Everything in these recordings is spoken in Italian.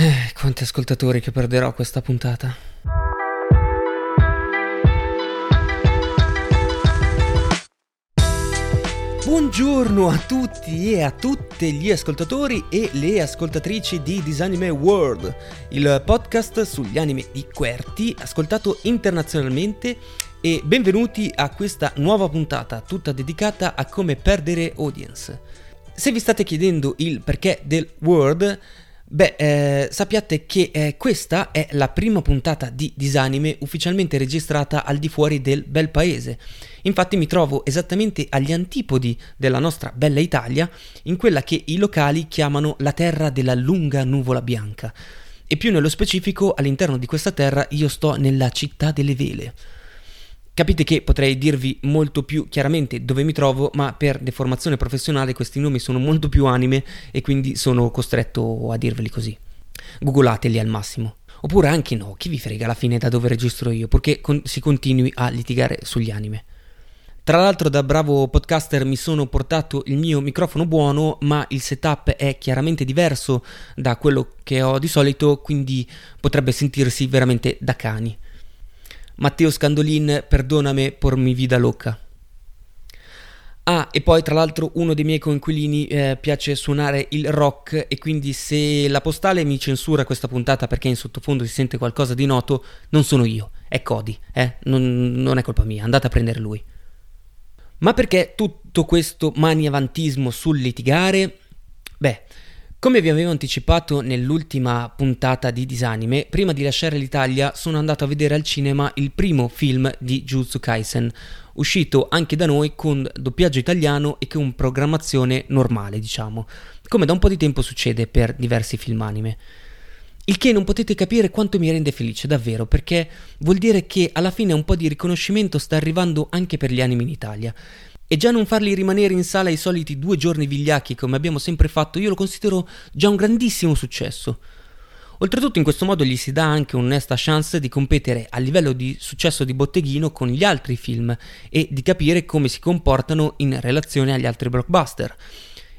Eh, quanti ascoltatori che perderò questa puntata. Buongiorno a tutti e a tutte gli ascoltatori e le ascoltatrici di Disanime World, il podcast sugli anime di Querti, ascoltato internazionalmente e benvenuti a questa nuova puntata tutta dedicata a come perdere audience. Se vi state chiedendo il perché del World, Beh, eh, sappiate che eh, questa è la prima puntata di Disanime ufficialmente registrata al di fuori del bel paese. Infatti mi trovo esattamente agli antipodi della nostra bella Italia, in quella che i locali chiamano la terra della lunga nuvola bianca. E più nello specifico, all'interno di questa terra io sto nella città delle vele. Capite che potrei dirvi molto più chiaramente dove mi trovo, ma per deformazione professionale questi nomi sono molto più anime e quindi sono costretto a dirveli così. Googlateli al massimo. Oppure anche no, chi vi frega alla fine da dove registro io, purché con- si continui a litigare sugli anime. Tra l'altro da bravo podcaster mi sono portato il mio microfono buono, ma il setup è chiaramente diverso da quello che ho di solito, quindi potrebbe sentirsi veramente da cani. Matteo Scandolin, perdonami por mi vida loca. Ah, e poi tra l'altro uno dei miei coinquilini eh, piace suonare il rock e quindi se la postale mi censura questa puntata perché in sottofondo si sente qualcosa di noto, non sono io, è Cody, eh? non, non è colpa mia, andate a prendere lui. Ma perché tutto questo maniavantismo sul litigare? Beh, come vi avevo anticipato nell'ultima puntata di Disanime, prima di lasciare l'Italia sono andato a vedere al cinema il primo film di Jujutsu Kaisen, uscito anche da noi con doppiaggio italiano e con programmazione normale, diciamo, come da un po' di tempo succede per diversi film anime. Il che non potete capire quanto mi rende felice, davvero, perché vuol dire che alla fine un po' di riconoscimento sta arrivando anche per gli anime in Italia. E già non farli rimanere in sala i soliti due giorni vigliacchi come abbiamo sempre fatto, io lo considero già un grandissimo successo. Oltretutto in questo modo gli si dà anche un'onesta chance di competere a livello di successo di botteghino con gli altri film e di capire come si comportano in relazione agli altri blockbuster.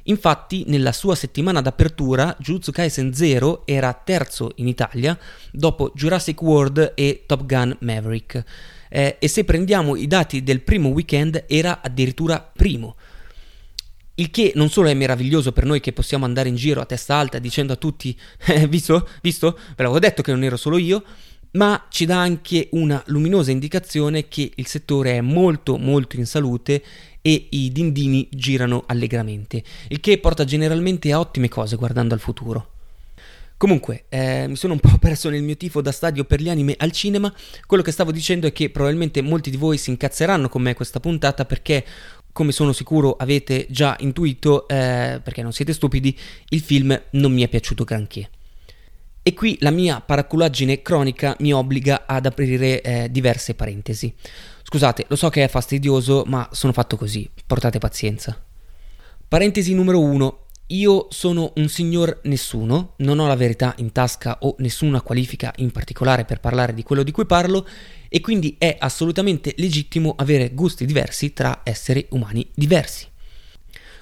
Infatti, nella sua settimana d'apertura, Jujutsu Kaisen Zero era terzo in Italia dopo Jurassic World e Top Gun Maverick eh, e se prendiamo i dati del primo weekend era addirittura primo. Il che non solo è meraviglioso per noi che possiamo andare in giro a testa alta dicendo a tutti, eh, visto, visto, ve l'avevo detto che non ero solo io, ma ci dà anche una luminosa indicazione che il settore è molto molto in salute e i dindini girano allegramente, il che porta generalmente a ottime cose guardando al futuro. Comunque, eh, mi sono un po' perso nel mio tifo da stadio per gli anime al cinema. Quello che stavo dicendo è che probabilmente molti di voi si incazzeranno con me questa puntata perché, come sono sicuro avete già intuito, eh, perché non siete stupidi, il film non mi è piaciuto granché. E qui la mia paraculaggine cronica mi obbliga ad aprire eh, diverse parentesi. Scusate, lo so che è fastidioso, ma sono fatto così, portate pazienza. Parentesi numero 1. Io sono un signor nessuno, non ho la verità in tasca o nessuna qualifica in particolare per parlare di quello di cui parlo e quindi è assolutamente legittimo avere gusti diversi tra esseri umani diversi.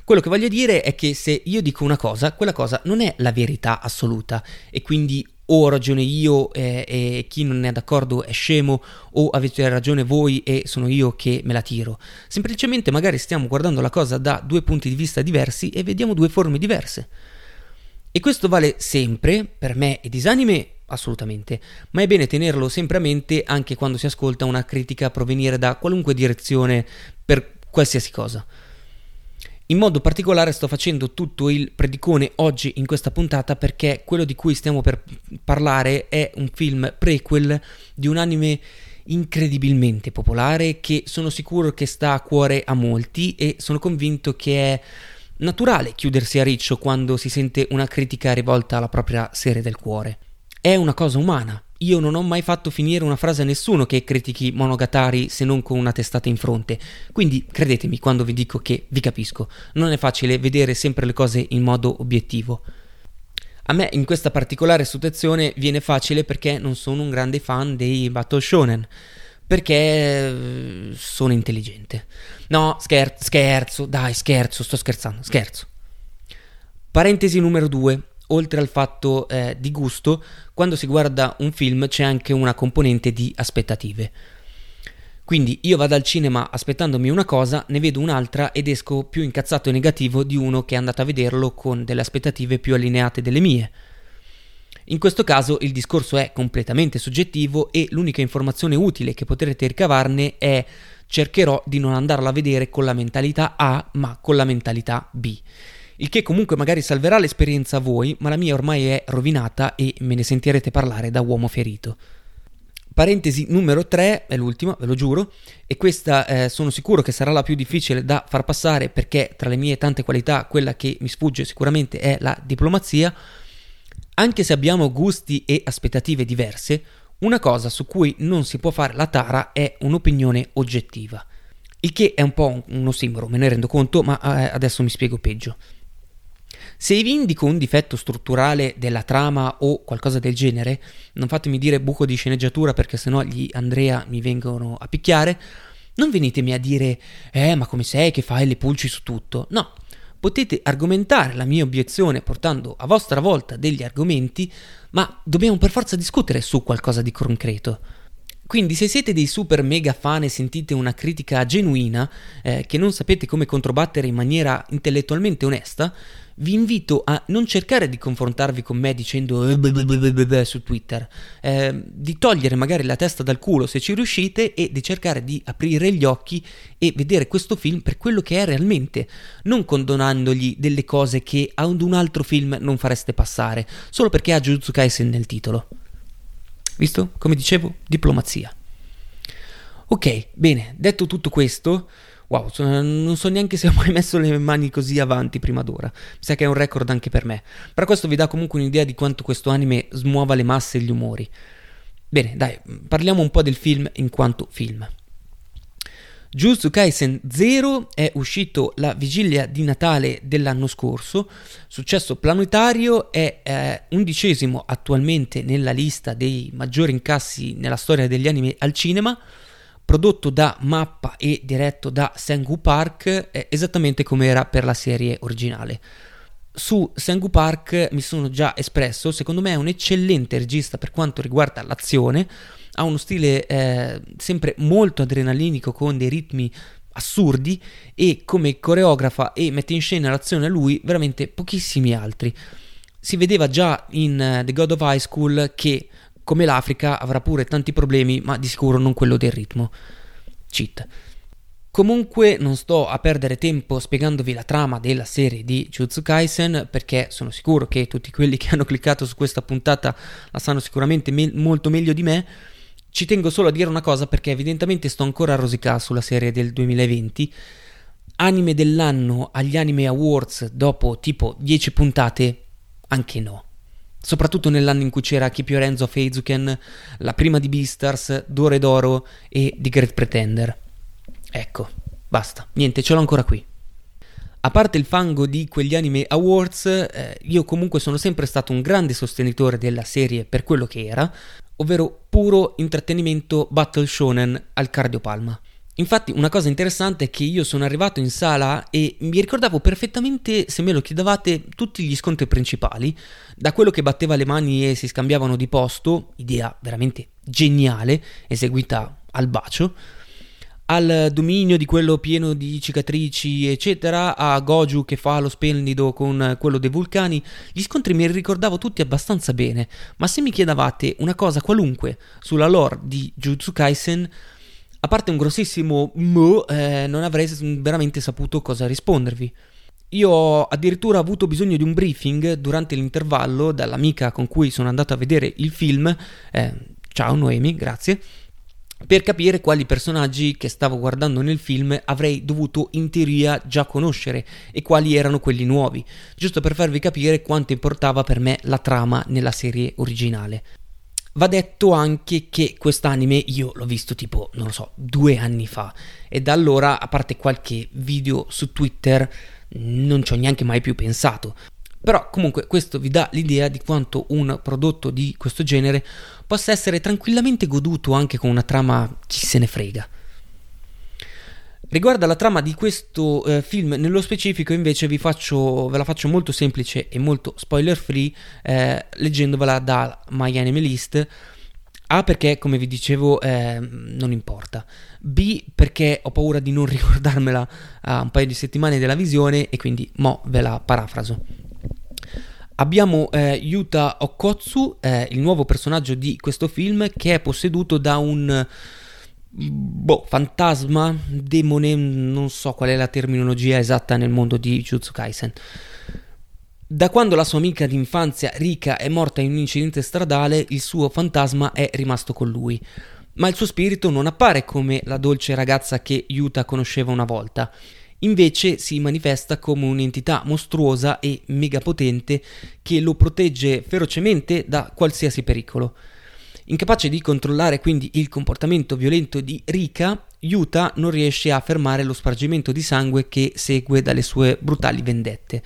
Quello che voglio dire è che se io dico una cosa, quella cosa non è la verità assoluta e quindi o ho ragione io eh, e chi non è d'accordo è scemo o avete ragione voi e sono io che me la tiro. Semplicemente magari stiamo guardando la cosa da due punti di vista diversi e vediamo due forme diverse. E questo vale sempre per me e disanime assolutamente, ma è bene tenerlo sempre a mente anche quando si ascolta una critica provenire da qualunque direzione per qualsiasi cosa. In modo particolare sto facendo tutto il predicone oggi in questa puntata perché quello di cui stiamo per parlare è un film prequel di un anime incredibilmente popolare che sono sicuro che sta a cuore a molti e sono convinto che è naturale chiudersi a riccio quando si sente una critica rivolta alla propria serie del cuore. È una cosa umana. Io non ho mai fatto finire una frase a nessuno che critichi Monogatari se non con una testata in fronte. Quindi credetemi quando vi dico che vi capisco. Non è facile vedere sempre le cose in modo obiettivo. A me in questa particolare situazione viene facile perché non sono un grande fan dei Battle Shonen perché eh, sono intelligente. No, scher- scherzo, dai, scherzo, sto scherzando, scherzo. Parentesi numero due. Oltre al fatto eh, di gusto, quando si guarda un film c'è anche una componente di aspettative. Quindi io vado al cinema aspettandomi una cosa, ne vedo un'altra ed esco più incazzato e negativo di uno che è andato a vederlo con delle aspettative più allineate delle mie. In questo caso il discorso è completamente soggettivo e l'unica informazione utile che potrete ricavarne è cercherò di non andarla a vedere con la mentalità A ma con la mentalità B. Il che comunque magari salverà l'esperienza a voi, ma la mia ormai è rovinata e me ne sentirete parlare da uomo ferito. Parentesi numero 3, è l'ultima, ve lo giuro, e questa eh, sono sicuro che sarà la più difficile da far passare perché tra le mie tante qualità quella che mi sfugge sicuramente è la diplomazia. Anche se abbiamo gusti e aspettative diverse, una cosa su cui non si può fare la tara è un'opinione oggettiva. Il che è un po' uno simbolo, me ne rendo conto, ma eh, adesso mi spiego peggio. Se vi indico un difetto strutturale della trama o qualcosa del genere, non fatemi dire buco di sceneggiatura perché sennò gli Andrea mi vengono a picchiare, non venitemi a dire eh ma come sei che fai le pulci su tutto. No, potete argomentare la mia obiezione portando a vostra volta degli argomenti, ma dobbiamo per forza discutere su qualcosa di concreto. Quindi se siete dei super mega fan e sentite una critica genuina, eh, che non sapete come controbattere in maniera intellettualmente onesta, vi invito a non cercare di confrontarvi con me dicendo eh, su Twitter, eh, di togliere magari la testa dal culo se ci riuscite e di cercare di aprire gli occhi e vedere questo film per quello che è realmente, non condonandogli delle cose che ad un altro film non fareste passare, solo perché ha Jujutsu Kaisen nel titolo. Visto? Come dicevo, diplomazia. Ok, bene, detto tutto questo, Wow, non so neanche se ho mai messo le mani così avanti prima d'ora. Mi sa che è un record anche per me. Però questo vi dà comunque un'idea di quanto questo anime smuova le masse e gli umori. Bene, dai, parliamo un po' del film in quanto film. Jujutsu Kaisen 0 è uscito la vigilia di Natale dell'anno scorso, successo planetario, è eh, undicesimo attualmente nella lista dei maggiori incassi nella storia degli anime al cinema prodotto da Mappa e diretto da Sengu Park, esattamente come era per la serie originale. Su Sengu Park mi sono già espresso, secondo me è un eccellente regista per quanto riguarda l'azione, ha uno stile eh, sempre molto adrenalinico con dei ritmi assurdi e come coreografa e mette in scena l'azione lui veramente pochissimi altri. Si vedeva già in uh, The God of High School che come l'Africa avrà pure tanti problemi, ma di sicuro non quello del ritmo. Cheat. Comunque non sto a perdere tempo spiegandovi la trama della serie di Jujutsu Kaisen perché sono sicuro che tutti quelli che hanno cliccato su questa puntata la sanno sicuramente me- molto meglio di me. Ci tengo solo a dire una cosa perché evidentemente sto ancora a rosicare sulla serie del 2020. Anime dell'anno agli Anime Awards dopo tipo 10 puntate? Anche no soprattutto nell'anno in cui c'era Kipio Renzo Feizuken, la prima di Beastars, Dore d'Oro e The Great Pretender. Ecco, basta, niente, ce l'ho ancora qui. A parte il fango di quegli anime awards, eh, io comunque sono sempre stato un grande sostenitore della serie per quello che era, ovvero puro intrattenimento battle shonen al cardiopalma. Infatti una cosa interessante è che io sono arrivato in sala e mi ricordavo perfettamente, se me lo chiedevate, tutti gli scontri principali, da quello che batteva le mani e si scambiavano di posto, idea veramente geniale, eseguita al bacio, al dominio di quello pieno di cicatrici, eccetera, a Goju che fa lo splendido con quello dei vulcani, gli scontri mi ricordavo tutti abbastanza bene, ma se mi chiedevate una cosa qualunque sulla lore di Jujutsu Kaisen, a parte un grossissimo mo, eh, non avrei veramente saputo cosa rispondervi. Io ho addirittura avuto bisogno di un briefing durante l'intervallo dall'amica con cui sono andato a vedere il film. Eh, ciao Noemi, grazie per capire quali personaggi che stavo guardando nel film avrei dovuto in teoria già conoscere e quali erano quelli nuovi, giusto per farvi capire quanto importava per me la trama nella serie originale. Va detto anche che quest'anime io l'ho visto tipo, non lo so, due anni fa e da allora, a parte qualche video su Twitter, non ci ho neanche mai più pensato. Però comunque questo vi dà l'idea di quanto un prodotto di questo genere possa essere tranquillamente goduto anche con una trama chi se ne frega. Riguardo alla trama di questo eh, film nello specifico invece vi faccio, ve la faccio molto semplice e molto spoiler free eh, leggendovela da My Anime List. A perché come vi dicevo eh, non importa. B perché ho paura di non ricordarmela a un paio di settimane della visione e quindi mo ve la parafraso. Abbiamo eh, Yuta Okotsu, eh, il nuovo personaggio di questo film, che è posseduto da un boh, fantasma, demone, non so qual è la terminologia esatta nel mondo di Jujutsu Kaisen. Da quando la sua amica d'infanzia Rika è morta in un incidente stradale, il suo fantasma è rimasto con lui. Ma il suo spirito non appare come la dolce ragazza che Yuta conosceva una volta invece si manifesta come un'entità mostruosa e megapotente che lo protegge ferocemente da qualsiasi pericolo. Incapace di controllare quindi il comportamento violento di Rika, Yuta non riesce a fermare lo spargimento di sangue che segue dalle sue brutali vendette.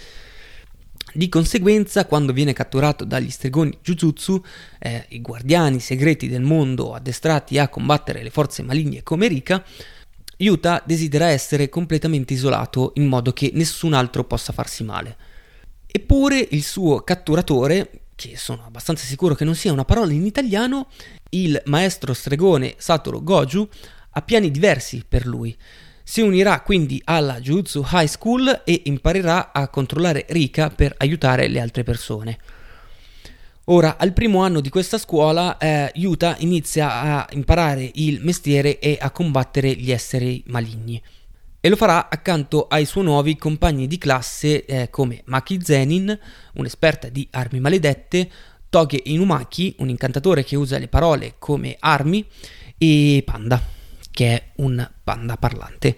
Di conseguenza, quando viene catturato dagli stregoni Jujutsu, eh, i guardiani segreti del mondo addestrati a combattere le forze maligne come Rika, Yuta desidera essere completamente isolato in modo che nessun altro possa farsi male. Eppure il suo catturatore, che sono abbastanza sicuro che non sia una parola in italiano, il maestro stregone Satoru Goju, ha piani diversi per lui. Si unirà quindi alla Jujutsu High School e imparerà a controllare Rika per aiutare le altre persone. Ora, al primo anno di questa scuola, eh, Yuta inizia a imparare il mestiere e a combattere gli esseri maligni. E lo farà accanto ai suoi nuovi compagni di classe eh, come Maki Zenin, un'esperta di armi maledette, Toge Inumaki, un incantatore che usa le parole come armi, e Panda, che è un panda parlante.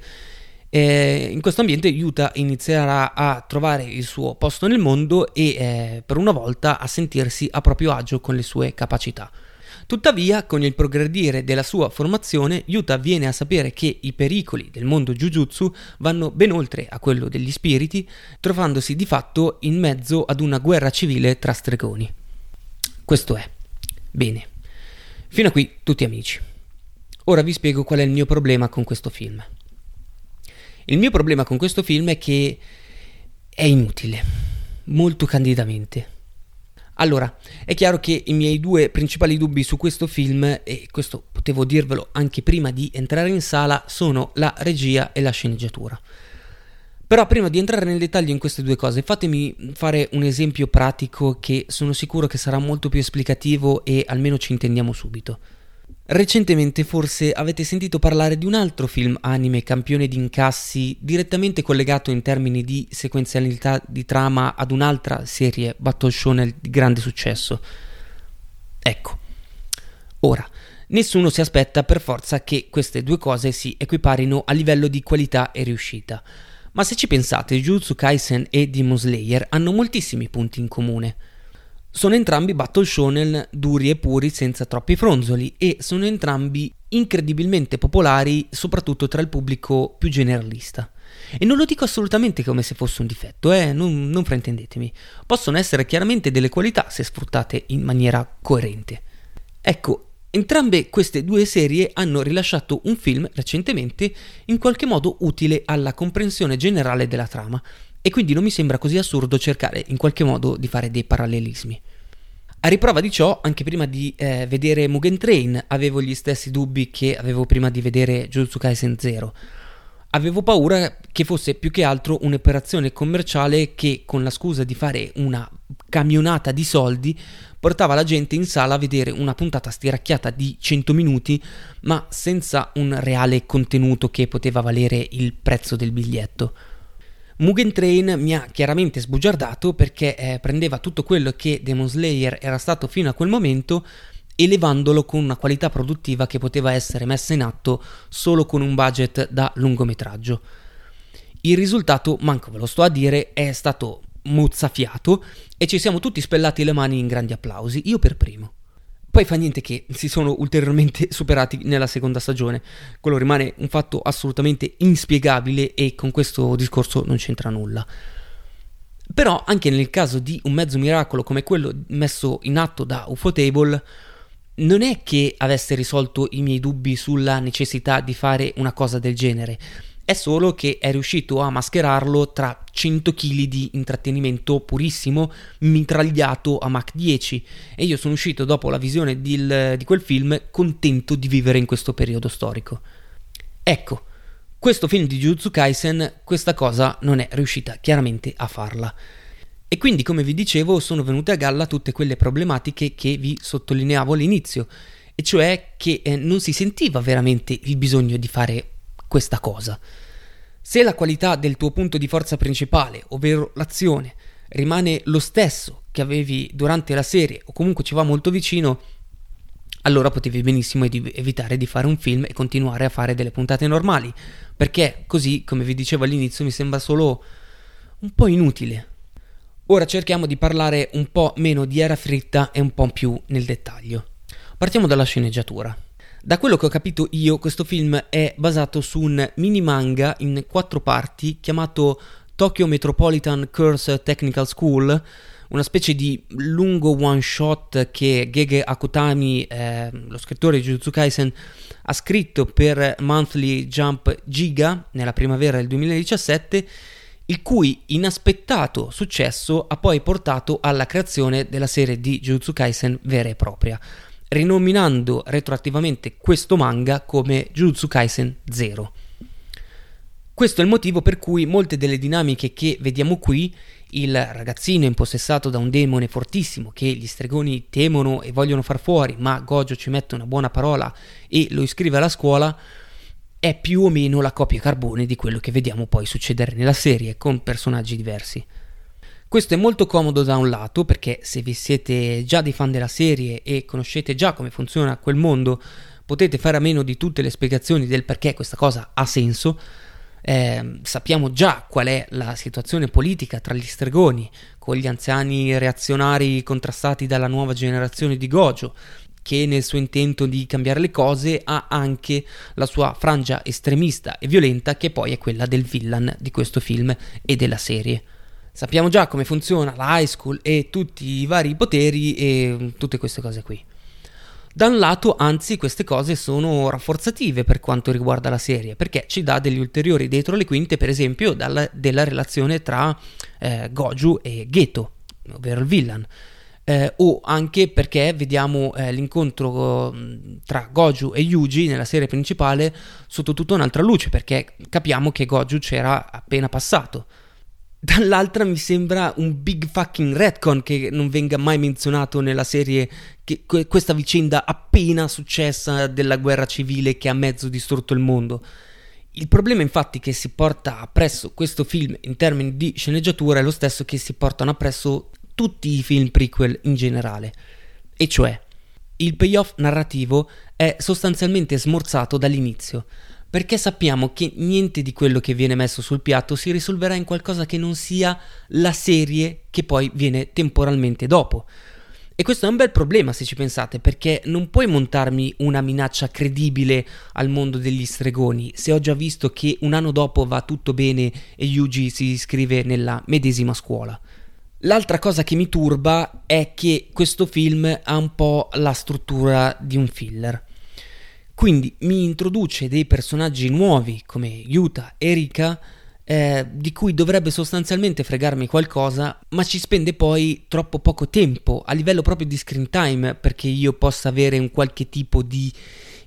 Eh, in questo ambiente Yuta inizierà a trovare il suo posto nel mondo e eh, per una volta a sentirsi a proprio agio con le sue capacità. Tuttavia, con il progredire della sua formazione, Yuta viene a sapere che i pericoli del mondo Jujutsu vanno ben oltre a quello degli spiriti, trovandosi di fatto in mezzo ad una guerra civile tra stregoni. Questo è. Bene. Fino a qui tutti amici. Ora vi spiego qual è il mio problema con questo film. Il mio problema con questo film è che è inutile, molto candidamente. Allora, è chiaro che i miei due principali dubbi su questo film, e questo potevo dirvelo anche prima di entrare in sala, sono la regia e la sceneggiatura. Però prima di entrare nel dettaglio in queste due cose, fatemi fare un esempio pratico che sono sicuro che sarà molto più esplicativo e almeno ci intendiamo subito. Recentemente forse avete sentito parlare di un altro film anime campione di incassi direttamente collegato in termini di sequenzialità di trama ad un'altra serie Battle Shonen di grande successo. Ecco. Ora, nessuno si aspetta per forza che queste due cose si equiparino a livello di qualità e riuscita. Ma se ci pensate, Jujutsu Kaisen e Demon Slayer hanno moltissimi punti in comune. Sono entrambi battle shonen duri e puri senza troppi fronzoli e sono entrambi incredibilmente popolari soprattutto tra il pubblico più generalista. E non lo dico assolutamente come se fosse un difetto, eh, non, non fraintendetemi. Possono essere chiaramente delle qualità se sfruttate in maniera coerente. Ecco, Entrambe queste due serie hanno rilasciato un film recentemente in qualche modo utile alla comprensione generale della trama e quindi non mi sembra così assurdo cercare in qualche modo di fare dei parallelismi. A riprova di ciò, anche prima di eh, vedere Mugen Train, avevo gli stessi dubbi che avevo prima di vedere Jujutsu Kaisen Zero. Avevo paura che fosse più che altro un'operazione commerciale che, con la scusa di fare una camionata di soldi, portava la gente in sala a vedere una puntata stiracchiata di 100 minuti, ma senza un reale contenuto che poteva valere il prezzo del biglietto. Mugen Train mi ha chiaramente sbugiardato perché eh, prendeva tutto quello che Demon Slayer era stato fino a quel momento elevandolo con una qualità produttiva che poteva essere messa in atto solo con un budget da lungometraggio. Il risultato, manco ve lo sto a dire, è stato mozzafiato e ci siamo tutti spellati le mani in grandi applausi, io per primo. Poi fa niente che si sono ulteriormente superati nella seconda stagione. Quello rimane un fatto assolutamente inspiegabile e con questo discorso non c'entra nulla. Però anche nel caso di un mezzo miracolo come quello messo in atto da Ufotable, non è che avesse risolto i miei dubbi sulla necessità di fare una cosa del genere è solo che è riuscito a mascherarlo tra 100 kg di intrattenimento purissimo mitragliato a Mach 10 e io sono uscito dopo la visione di, di quel film contento di vivere in questo periodo storico. Ecco, questo film di Jujutsu Kaisen questa cosa non è riuscita chiaramente a farla. E quindi, come vi dicevo, sono venute a galla tutte quelle problematiche che vi sottolineavo all'inizio, e cioè che eh, non si sentiva veramente il bisogno di fare questa cosa. Se la qualità del tuo punto di forza principale, ovvero l'azione, rimane lo stesso che avevi durante la serie o comunque ci va molto vicino, allora potevi benissimo evitare di fare un film e continuare a fare delle puntate normali, perché così, come vi dicevo all'inizio, mi sembra solo un po' inutile. Ora cerchiamo di parlare un po' meno di era fritta e un po' più nel dettaglio. Partiamo dalla sceneggiatura. Da quello che ho capito io, questo film è basato su un mini manga in quattro parti chiamato Tokyo Metropolitan Curse Technical School, una specie di lungo one shot che Gege Akutami, eh, lo scrittore di Jujutsu Kaisen, ha scritto per Monthly Jump Giga nella primavera del 2017 il cui inaspettato successo ha poi portato alla creazione della serie di Jujutsu Kaisen vera e propria rinominando retroattivamente questo manga come Jujutsu Kaisen Zero. Questo è il motivo per cui molte delle dinamiche che vediamo qui, il ragazzino impossessato da un demone fortissimo che gli stregoni temono e vogliono far fuori, ma Gojo ci mette una buona parola e lo iscrive alla scuola, è più o meno la copia carbone di quello che vediamo poi succedere nella serie con personaggi diversi. Questo è molto comodo da un lato perché se vi siete già dei fan della serie e conoscete già come funziona quel mondo, potete fare a meno di tutte le spiegazioni del perché questa cosa ha senso. Eh, sappiamo già qual è la situazione politica tra gli stregoni, con gli anziani reazionari contrastati dalla nuova generazione di Gojo, che nel suo intento di cambiare le cose ha anche la sua frangia estremista e violenta, che poi è quella del villain di questo film e della serie. Sappiamo già come funziona la high school e tutti i vari poteri e tutte queste cose qui. Da un lato, anzi, queste cose sono rafforzative per quanto riguarda la serie, perché ci dà degli ulteriori dietro le quinte, per esempio, dalla, della relazione tra eh, Goju e Geto, ovvero il villain. Eh, o anche perché vediamo eh, l'incontro mm, tra Goju e Yuji nella serie principale sotto tutta un'altra luce, perché capiamo che Goju c'era appena passato Dall'altra mi sembra un big fucking retcon che non venga mai menzionato nella serie che, questa vicenda appena successa della guerra civile che ha mezzo distrutto il mondo. Il problema infatti che si porta appresso questo film in termini di sceneggiatura è lo stesso che si portano appresso tutti i film prequel in generale. E cioè, il payoff narrativo è sostanzialmente smorzato dall'inizio perché sappiamo che niente di quello che viene messo sul piatto si risolverà in qualcosa che non sia la serie che poi viene temporalmente dopo. E questo è un bel problema se ci pensate, perché non puoi montarmi una minaccia credibile al mondo degli stregoni se ho già visto che un anno dopo va tutto bene e Yuji si iscrive nella medesima scuola. L'altra cosa che mi turba è che questo film ha un po' la struttura di un filler. Quindi mi introduce dei personaggi nuovi come Yuta e Rika eh, di cui dovrebbe sostanzialmente fregarmi qualcosa, ma ci spende poi troppo poco tempo a livello proprio di screen time perché io possa avere un qualche tipo di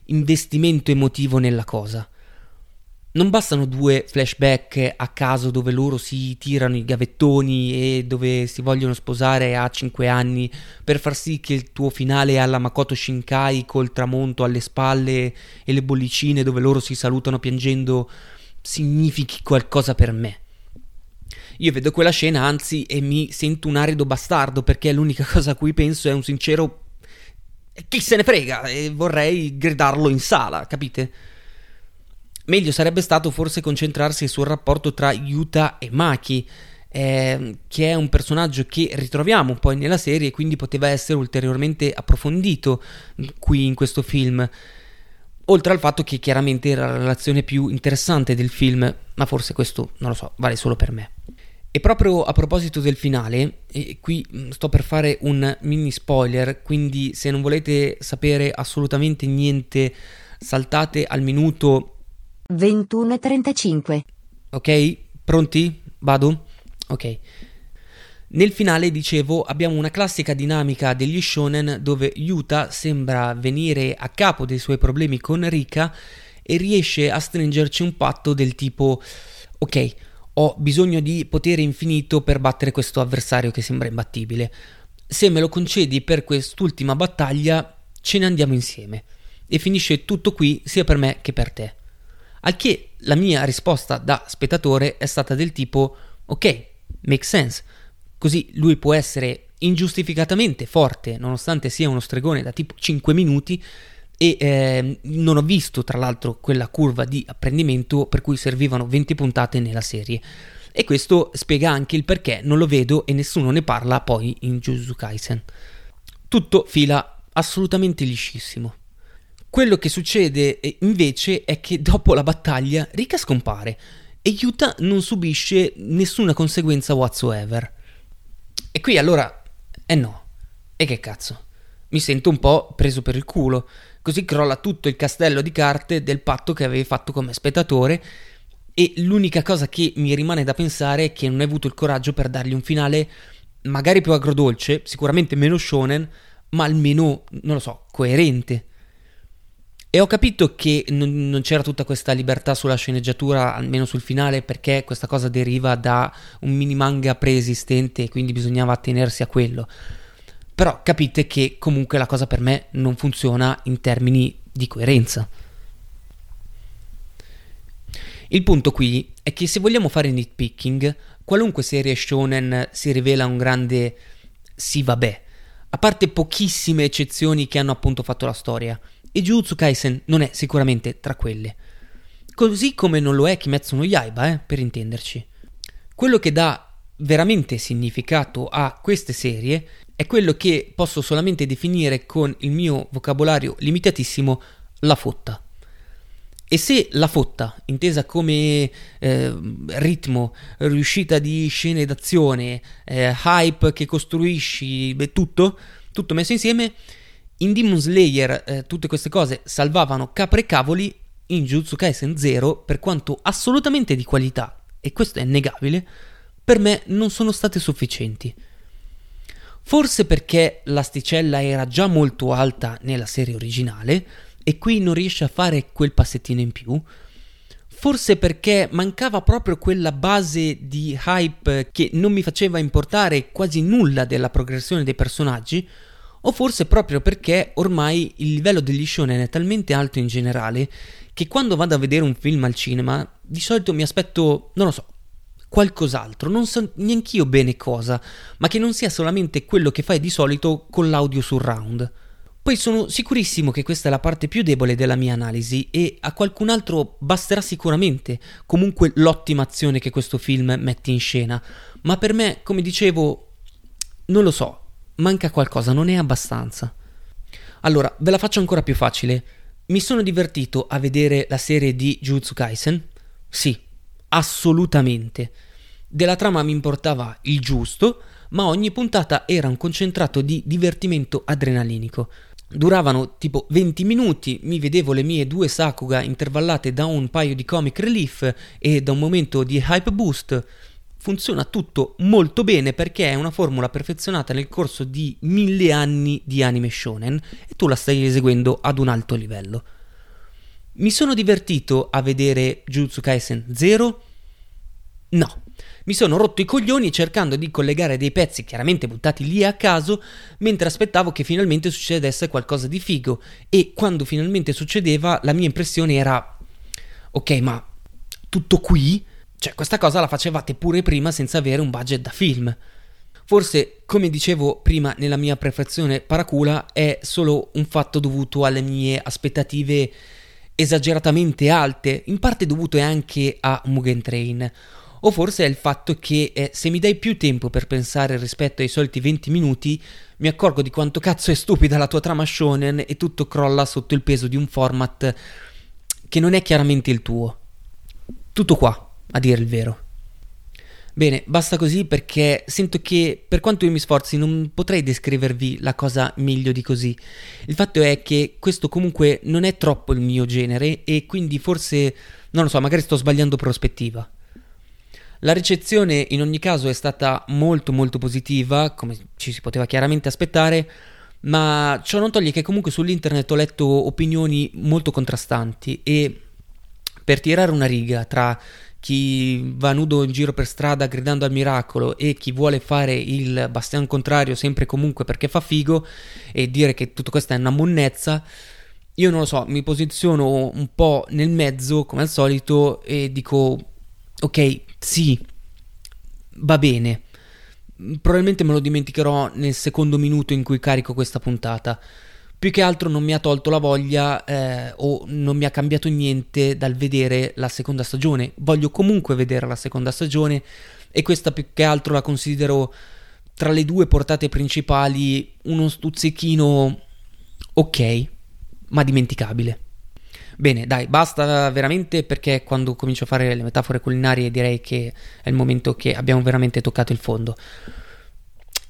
investimento emotivo nella cosa. Non bastano due flashback a caso dove loro si tirano i gavettoni e dove si vogliono sposare a 5 anni per far sì che il tuo finale alla Makoto Shinkai col tramonto alle spalle e le bollicine dove loro si salutano piangendo significhi qualcosa per me. Io vedo quella scena, anzi, e mi sento un arido bastardo perché l'unica cosa a cui penso è un sincero chi se ne frega e vorrei gridarlo in sala, capite? Meglio sarebbe stato forse concentrarsi sul rapporto tra Yuta e Maki, eh, che è un personaggio che ritroviamo poi nella serie quindi poteva essere ulteriormente approfondito qui in questo film. Oltre al fatto che chiaramente era la relazione più interessante del film, ma forse questo non lo so, vale solo per me. E proprio a proposito del finale, e qui mm, sto per fare un mini spoiler, quindi se non volete sapere assolutamente niente, saltate al minuto 21.35. Ok? Pronti? Vado? Ok. Nel finale, dicevo, abbiamo una classica dinamica degli shonen dove Yuta sembra venire a capo dei suoi problemi con Rika e riesce a stringerci un patto del tipo ok, ho bisogno di potere infinito per battere questo avversario che sembra imbattibile. Se me lo concedi per quest'ultima battaglia, ce ne andiamo insieme. E finisce tutto qui sia per me che per te. Al che la mia risposta da spettatore è stata del tipo ok, make sense Così lui può essere ingiustificatamente forte, nonostante sia uno stregone da tipo 5 minuti. E eh, non ho visto, tra l'altro, quella curva di apprendimento per cui servivano 20 puntate nella serie. E questo spiega anche il perché non lo vedo e nessuno ne parla poi in Jujutsu Kaisen. Tutto fila assolutamente liscissimo. Quello che succede eh, invece è che dopo la battaglia Rika scompare e Yuta non subisce nessuna conseguenza whatsoever. E qui allora, eh no, e che cazzo? Mi sento un po' preso per il culo, così crolla tutto il castello di carte del patto che avevi fatto come spettatore e l'unica cosa che mi rimane da pensare è che non hai avuto il coraggio per dargli un finale magari più agrodolce, sicuramente meno shonen, ma almeno, non lo so, coerente. E ho capito che non, non, c'era tutta questa libertà sulla sceneggiatura, almeno sul finale, perché questa cosa deriva da un mini manga preesistente e quindi bisognava attenersi a quello. Però capite che comunque la cosa per me non funziona in termini di coerenza. Il punto qui è che se vogliamo fare nitpicking, qualunque serie shonen si rivela un grande sì vabbè, a parte pochissime eccezioni che hanno appunto fatto la storia e Jujutsu Kaisen non è sicuramente tra quelle. Così come non lo è Kimetsu no Yaiba, eh, per intenderci. Quello che dà veramente significato a queste serie è quello che posso solamente definire con il mio vocabolario limitatissimo la fotta. E se la fotta, intesa come eh, ritmo, riuscita di scene d'azione, eh, hype che costruisci, beh, tutto, tutto messo insieme, in Demon Slayer eh, tutte queste cose salvavano capre e cavoli, in Jutsu Kaisen 0, per quanto assolutamente di qualità, e questo è innegabile, per me non sono state sufficienti. Forse perché l'asticella era già molto alta nella serie originale e qui non riesce a fare quel passettino in più. Forse perché mancava proprio quella base di hype che non mi faceva importare quasi nulla della progressione dei personaggi, o forse proprio perché ormai il livello degli shonen è talmente alto in generale che quando vado a vedere un film al cinema di solito mi aspetto, non lo so, qualcos'altro, non so neanch'io bene cosa, ma che non sia solamente quello che fai di solito con l'audio surround. Poi sono sicurissimo che questa è la parte più debole della mia analisi e a qualcun altro basterà sicuramente comunque l'ottima azione che questo film mette in scena, ma per me, come dicevo, non lo so, manca qualcosa, non è abbastanza. Allora, ve la faccio ancora più facile. Mi sono divertito a vedere la serie di Jujutsu Kaisen? Sì, assolutamente. Della trama mi importava il giusto, ma ogni puntata era un concentrato di divertimento adrenalinico. duravano tipo 20 minuti, mi vedevo le mie due Sakuga intervallate da un paio di comic relief e da un momento di hype boost. Funziona tutto molto bene perché è una formula perfezionata nel corso di mille anni di anime shonen e tu la stai eseguendo ad un alto livello. Mi sono divertito a vedere Jujutsu Kaisen 0? No, mi sono rotto i coglioni cercando di collegare dei pezzi chiaramente buttati lì a caso mentre aspettavo che finalmente succedesse qualcosa di figo e quando finalmente succedeva la mia impressione era ok ma tutto qui? Cioè questa cosa la facevate pure prima senza avere un budget da film. Forse, come dicevo prima nella mia prefazione paracula, è solo un fatto dovuto alle mie aspettative esageratamente alte, in parte dovute anche a Mugen Train. O forse è il fatto che eh, se mi dai più tempo per pensare rispetto ai soliti 20 minuti, mi accorgo di quanto cazzo è stupida la tua trama shonen e tutto crolla sotto il peso di un format che non è chiaramente il tuo. Tutto qua, a dire il vero. Bene, basta così perché sento che per quanto io mi sforzi non potrei descrivervi la cosa meglio di così. Il fatto è che questo comunque non è troppo il mio genere e quindi forse, non lo so, magari sto sbagliando prospettiva. La ricezione in ogni caso è stata molto molto positiva, come ci si poteva chiaramente aspettare, ma ciò non toglie che comunque sull'internet ho letto opinioni molto contrastanti e per tirare una riga tra chi va nudo in giro per strada gridando al miracolo e chi vuole fare il bastian contrario sempre e comunque perché fa figo e dire che tutto questo è una monnezza, io non lo so, mi posiziono un po' nel mezzo come al solito e dico ok, sì, va bene. Probabilmente me lo dimenticherò nel secondo minuto in cui carico questa puntata. Più che altro non mi ha tolto la voglia eh, o non mi ha cambiato niente dal vedere la seconda stagione. Voglio comunque vedere la seconda stagione e questa più che altro la considero tra le due portate principali uno stuzzichino ok, ma dimenticabile. Bene, dai, basta veramente perché quando comincio a fare le metafore culinarie direi che è il momento che abbiamo veramente toccato il fondo.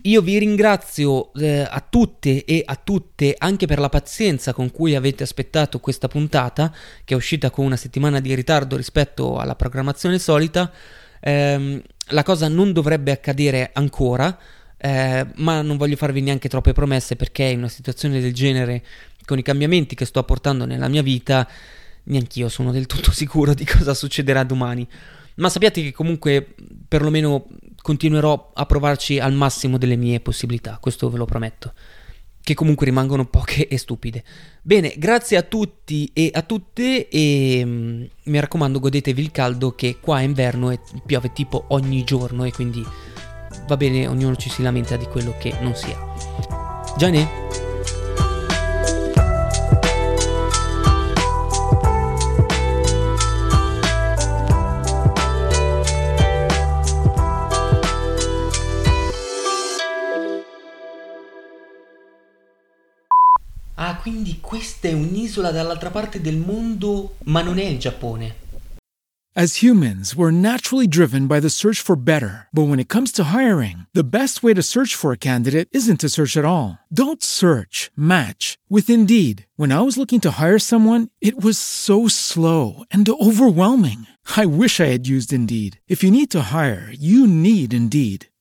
Io vi ringrazio eh, a tutte e a tutte anche per la pazienza con cui avete aspettato questa puntata, che è uscita con una settimana di ritardo rispetto alla programmazione solita. Eh, la cosa non dovrebbe accadere ancora, eh, ma non voglio farvi neanche troppe promesse perché in una situazione del genere con i cambiamenti che sto apportando nella mia vita, neanch'io sono del tutto sicuro di cosa succederà domani. Ma sappiate che comunque perlomeno continuerò a provarci al massimo delle mie possibilità, questo ve lo prometto. Che comunque rimangono poche e stupide. Bene, grazie a tutti e a tutte e mm, mi raccomando godetevi il caldo che qua è inverno e piove tipo ogni giorno e quindi va bene, ognuno ci si lamenta di quello che non sia. Gianni? Quindi questa è un'isola dall'altra parte del mondo, ma non è il Giappone. As humans, we're naturally driven by the search for better. But when it comes to hiring, the best way to search for a candidate isn't to search at all. Don't search, match with Indeed. When I was looking to hire someone, it was so slow and overwhelming. I wish I had used Indeed. If you need to hire, you need Indeed.